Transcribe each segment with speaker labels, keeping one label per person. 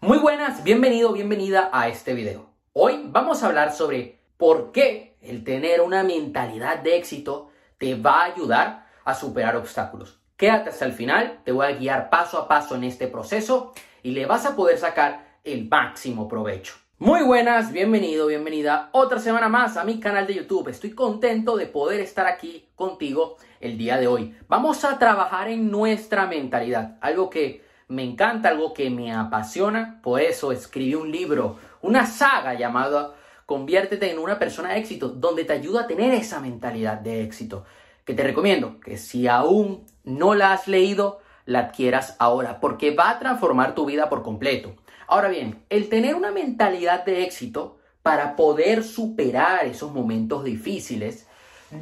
Speaker 1: Muy buenas, bienvenido, bienvenida a este video. Hoy vamos a hablar sobre por qué el tener una mentalidad de éxito te va a ayudar a superar obstáculos. Quédate hasta el final, te voy a guiar paso a paso en este proceso y le vas a poder sacar el máximo provecho. Muy buenas, bienvenido, bienvenida otra semana más a mi canal de YouTube. Estoy contento de poder estar aquí contigo el día de hoy. Vamos a trabajar en nuestra mentalidad, algo que me encanta, algo que me apasiona. Por eso escribí un libro, una saga llamada Conviértete en una persona de éxito, donde te ayuda a tener esa mentalidad de éxito. Que te recomiendo que si aún no la has leído, la adquieras ahora, porque va a transformar tu vida por completo. Ahora bien, el tener una mentalidad de éxito para poder superar esos momentos difíciles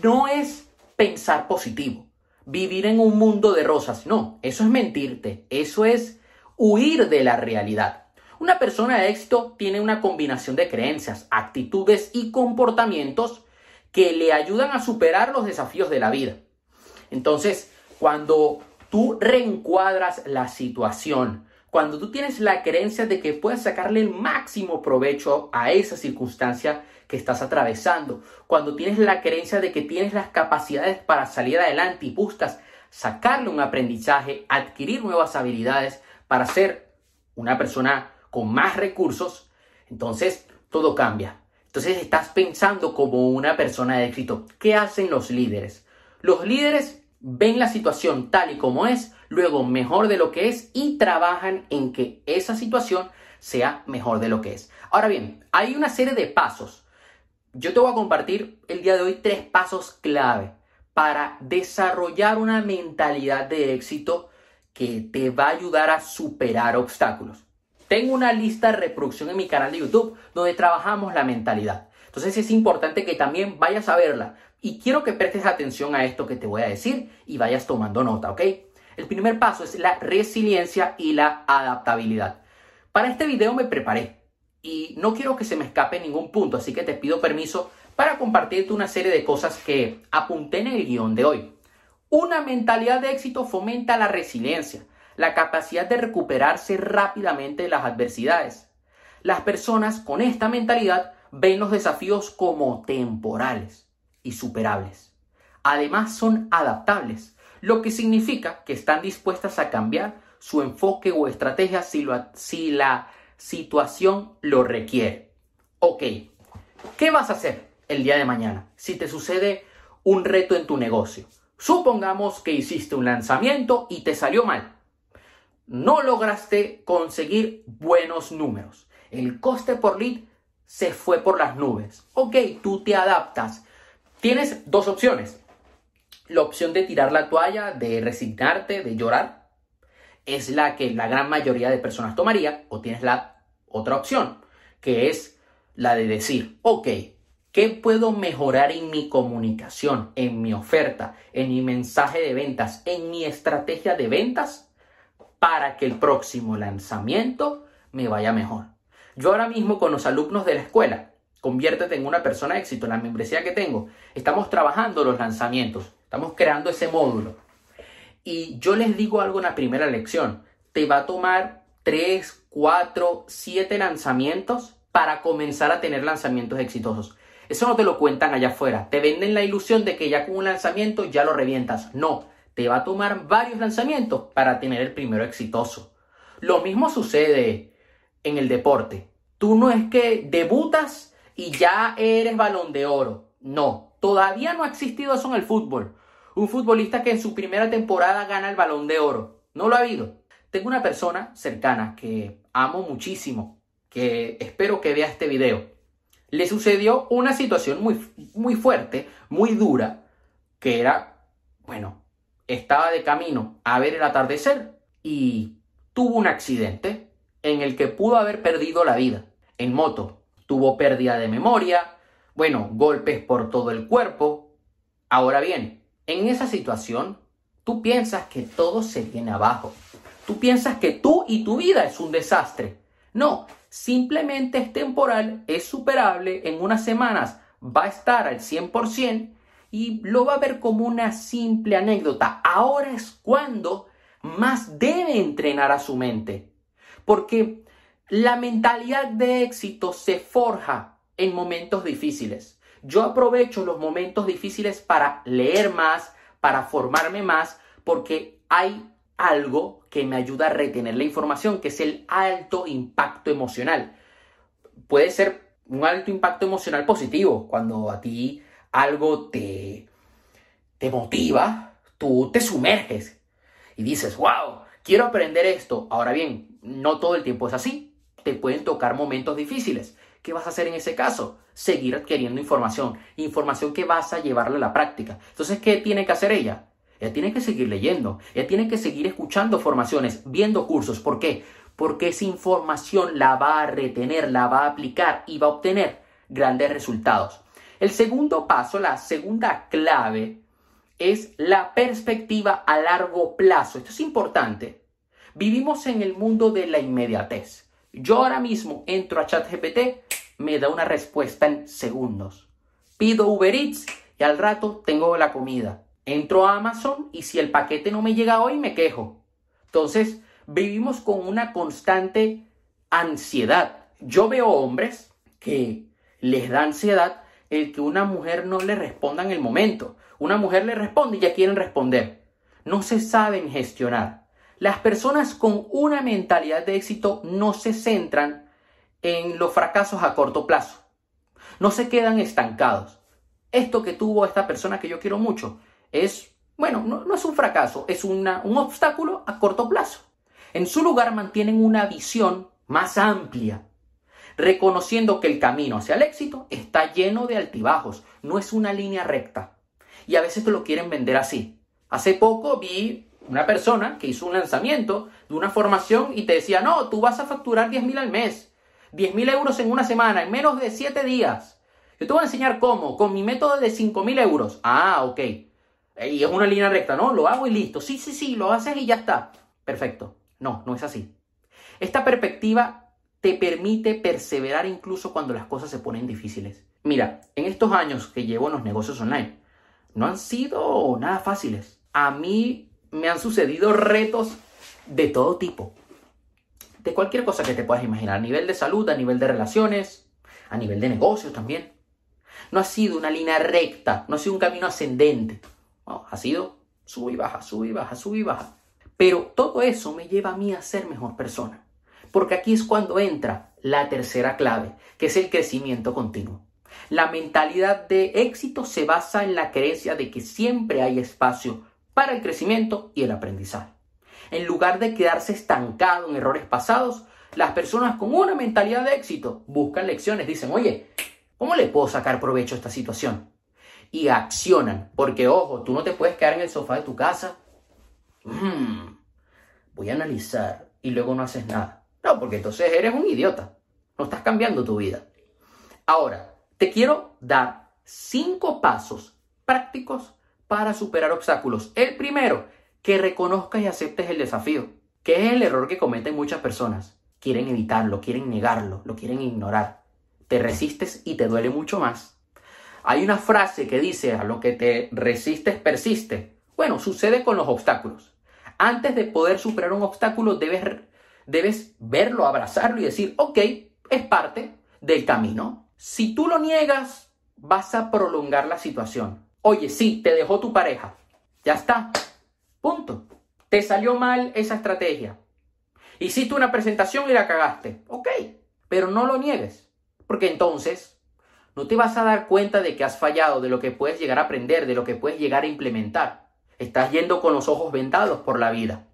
Speaker 1: no es pensar positivo vivir en un mundo de rosas. No, eso es mentirte, eso es huir de la realidad. Una persona de éxito tiene una combinación de creencias, actitudes y comportamientos que le ayudan a superar los desafíos de la vida. Entonces, cuando tú reencuadras la situación, cuando tú tienes la creencia de que puedes sacarle el máximo provecho a esa circunstancia que estás atravesando, cuando tienes la creencia de que tienes las capacidades para salir adelante y buscas sacarle un aprendizaje, adquirir nuevas habilidades para ser una persona con más recursos, entonces todo cambia. Entonces estás pensando como una persona de éxito. ¿Qué hacen los líderes? Los líderes ven la situación tal y como es, luego mejor de lo que es y trabajan en que esa situación sea mejor de lo que es. Ahora bien, hay una serie de pasos. Yo te voy a compartir el día de hoy tres pasos clave para desarrollar una mentalidad de éxito que te va a ayudar a superar obstáculos. Tengo una lista de reproducción en mi canal de YouTube donde trabajamos la mentalidad. Entonces es importante que también vayas a verla y quiero que prestes atención a esto que te voy a decir y vayas tomando nota, ¿ok? El primer paso es la resiliencia y la adaptabilidad. Para este video me preparé y no quiero que se me escape ningún punto, así que te pido permiso para compartirte una serie de cosas que apunté en el guion de hoy. Una mentalidad de éxito fomenta la resiliencia, la capacidad de recuperarse rápidamente de las adversidades. Las personas con esta mentalidad ven los desafíos como temporales y superables. Además son adaptables, lo que significa que están dispuestas a cambiar su enfoque o estrategia si, si la situación lo requiere. Ok, ¿qué vas a hacer el día de mañana si te sucede un reto en tu negocio? Supongamos que hiciste un lanzamiento y te salió mal. No lograste conseguir buenos números. El coste por lead se fue por las nubes. Ok, tú te adaptas Tienes dos opciones. La opción de tirar la toalla, de resignarte, de llorar, es la que la gran mayoría de personas tomaría. O tienes la otra opción, que es la de decir, ok, ¿qué puedo mejorar en mi comunicación, en mi oferta, en mi mensaje de ventas, en mi estrategia de ventas para que el próximo lanzamiento me vaya mejor? Yo ahora mismo con los alumnos de la escuela Conviértete en una persona de éxito. La membresía que tengo, estamos trabajando los lanzamientos, estamos creando ese módulo. Y yo les digo algo en la primera lección. Te va a tomar 3, 4, 7 lanzamientos para comenzar a tener lanzamientos exitosos. Eso no te lo cuentan allá afuera. Te venden la ilusión de que ya con un lanzamiento ya lo revientas. No, te va a tomar varios lanzamientos para tener el primero exitoso. Lo mismo sucede en el deporte. Tú no es que debutas y ya eres balón de oro. No, todavía no ha existido eso en el fútbol. Un futbolista que en su primera temporada gana el balón de oro. No lo ha habido. Tengo una persona cercana que amo muchísimo, que espero que vea este video. Le sucedió una situación muy, muy fuerte, muy dura, que era, bueno, estaba de camino a ver el atardecer y tuvo un accidente en el que pudo haber perdido la vida en moto tuvo pérdida de memoria, bueno, golpes por todo el cuerpo. Ahora bien, en esa situación, tú piensas que todo se viene abajo. Tú piensas que tú y tu vida es un desastre. No, simplemente es temporal, es superable, en unas semanas va a estar al 100% y lo va a ver como una simple anécdota. Ahora es cuando más debe entrenar a su mente. Porque La mentalidad de éxito se forja en momentos difíciles. Yo aprovecho los momentos difíciles para leer más, para formarme más, porque hay algo que me ayuda a retener la información, que es el alto impacto emocional. Puede ser un alto impacto emocional positivo, cuando a ti algo te, te motiva, tú te sumerges y dices, wow, quiero aprender esto. Ahora bien, no todo el tiempo es así. Te pueden tocar momentos difíciles. ¿Qué vas a hacer en ese caso? Seguir adquiriendo información, información que vas a llevarle a la práctica. Entonces, ¿qué tiene que hacer ella? Ella tiene que seguir leyendo, ella tiene que seguir escuchando formaciones, viendo cursos. ¿Por qué? Porque esa información la va a retener, la va a aplicar y va a obtener grandes resultados. El segundo paso, la segunda clave, es la perspectiva a largo plazo. Esto es importante. Vivimos en el mundo de la inmediatez. Yo ahora mismo entro a ChatGPT, me da una respuesta en segundos. Pido Uber Eats y al rato tengo la comida. Entro a Amazon y si el paquete no me llega hoy me quejo. Entonces, vivimos con una constante ansiedad. Yo veo hombres que les da ansiedad el que una mujer no le responda en el momento. Una mujer le responde y ya quieren responder. No se saben gestionar. Las personas con una mentalidad de éxito no se centran en los fracasos a corto plazo. No se quedan estancados. Esto que tuvo esta persona que yo quiero mucho es, bueno, no, es un fracaso, es un obstáculo a corto plazo. En su lugar mantienen una visión más amplia, reconociendo que el camino hacia el éxito está lleno de altibajos, no es una línea recta. Y a veces te lo quieren vender así. Hace poco vi una persona que hizo un lanzamiento de una formación y te decía, no, tú vas a facturar 10 mil al mes, 10 mil euros en una semana, en menos de 7 días. Yo te voy a enseñar cómo, con mi método de 5 mil euros. Ah, ok. Y es una línea recta, ¿no? Lo hago y listo. Sí, sí, sí, lo haces y ya está. Perfecto. No, no es así. Esta perspectiva te permite perseverar incluso cuando las cosas se ponen difíciles. Mira, en estos años que llevo en los negocios online, no han sido nada fáciles. A mí me han sucedido retos de todo tipo. Cualquier cosa que te puedas imaginar, a nivel de salud, a nivel de relaciones, a nivel de negocios también. No ha sido una línea recta, no ha sido un camino ascendente. ha sido sube y baja, sube y baja, sube y baja. Pero todo eso me lleva a mí a ser mejor persona. Porque aquí es cuando entra la tercera clave, que es el crecimiento continuo. La mentalidad de éxito se basa en la creencia de que siempre hay espacio para el crecimiento y el aprendizaje. En lugar de quedarse estancado en errores pasados, las personas con una mentalidad de éxito buscan lecciones, dicen, oye, ¿cómo le puedo sacar provecho a esta situación? Y accionan, porque ojo, tú no te puedes quedar en el sofá de tu casa. Mm, voy a analizar y luego no haces nada. No, porque entonces eres un idiota. No estás cambiando tu vida. Ahora, te quiero dar cinco pasos prácticos para superar obstáculos. El primero, que reconozcas y aceptes el desafío, que es el error que cometen muchas personas. Quieren evitarlo, quieren negarlo, lo quieren ignorar. Te resistes y te duele mucho más. Hay una frase que dice, a lo que te resistes persiste. Bueno, sucede con los obstáculos. Antes de poder superar un obstáculo debes debes verlo, abrazarlo y decir, ok, es parte del camino. Si tú lo niegas, vas a prolongar la situación. Oye, sí, te dejó tu pareja. Ya está. Punto. Te salió mal esa estrategia. Hiciste una presentación y la cagaste. Ok, pero no lo niegues. Porque entonces no te vas a dar cuenta de que has fallado, de lo que puedes llegar a aprender, de lo que puedes llegar a implementar. Estás yendo con los ojos vendados por la vida.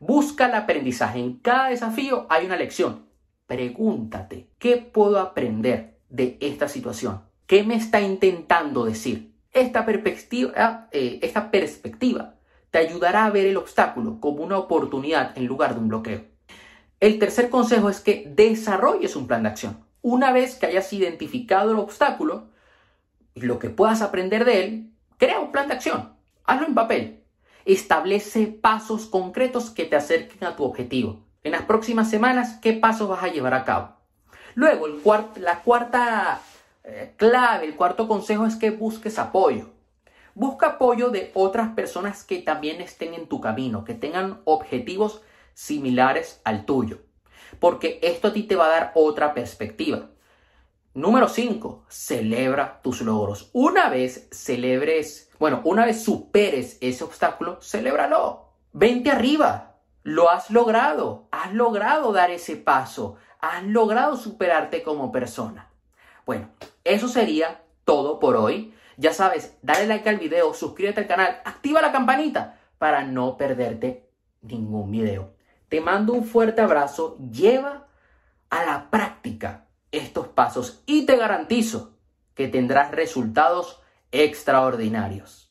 Speaker 1: Busca el aprendizaje. En cada desafío hay una lección. Pregúntate, ¿qué puedo aprender de esta situación? ¿Qué me está intentando decir? Esta perspectiva, eh, esta perspectiva te ayudará a ver el obstáculo como una oportunidad en lugar de un bloqueo. El tercer consejo es que desarrolles un plan de acción. Una vez que hayas identificado el obstáculo y lo que puedas aprender de él, crea un plan de acción. Hazlo en papel establece pasos concretos que te acerquen a tu objetivo. En las próximas semanas, ¿qué pasos vas a llevar a cabo? Luego, la cuarta eh, clave, el cuarto consejo es que busques apoyo. Busca apoyo de otras personas que también estén en tu camino, que tengan objetivos similares al tuyo. porque esto a ti te va a dar otra perspectiva. Número 5, celebra tus logros. Una vez celebres, bueno, una vez superes ese obstáculo, celébralo. Vente arriba. Lo has logrado. Has logrado dar ese paso. Has logrado superarte como persona. Bueno, eso sería todo por hoy. Ya sabes, dale like al video, suscríbete al canal, activa la campanita para no perderte ningún video. Te mando un fuerte abrazo, lleva a la práctica estos pasos y te garantizo que tendrás resultados extraordinarios.